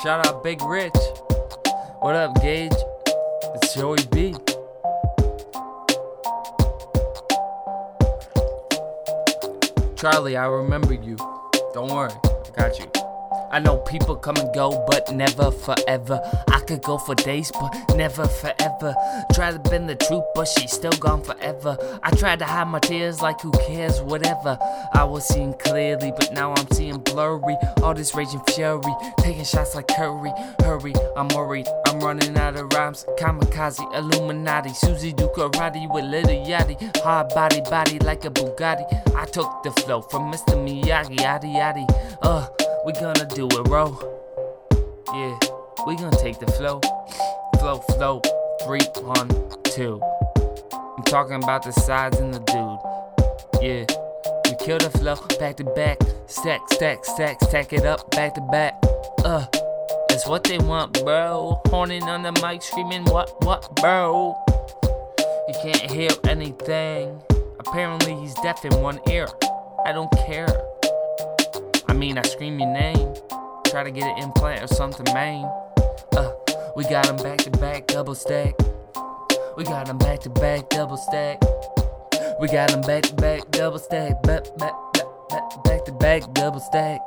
Shout out Big Rich. What up, Gage? It's Joey B. Charlie, I remember you. Don't worry, I got you. I know people come and go, but never forever. I could go for days, but never forever. Try to bend the truth, but she's still gone forever. I tried to hide my tears, like who cares, whatever. I was seeing clearly, but now I'm seeing blurry. All this raging fury, taking shots like Curry. Hurry, I'm worried, I'm running out of rhymes. Kamikaze, Illuminati, Susie do karate with Lil Yachty. Hard body, body like a Bugatti. I took the flow from Mr. Miyagi, yaddy yaddy. Uh. We gonna do it, bro. Yeah, we gonna take the flow. Flow, flow. Three, one, two. I'm talking about the sides and the dude. Yeah, we kill the flow back to back. Stack, stack, stack, stack it up back to back. Uh, that's what they want, bro. Horning on the mic, screaming, what, what, bro? He can't hear anything. Apparently, he's deaf in one ear. I don't care. Mean, I scream your name. Try to get an implant or something, man. Uh, we got them back to back, double stack. We got them back to back, double stack. We got them back to back, double stack. Back, back, back, back, back to back, double stack.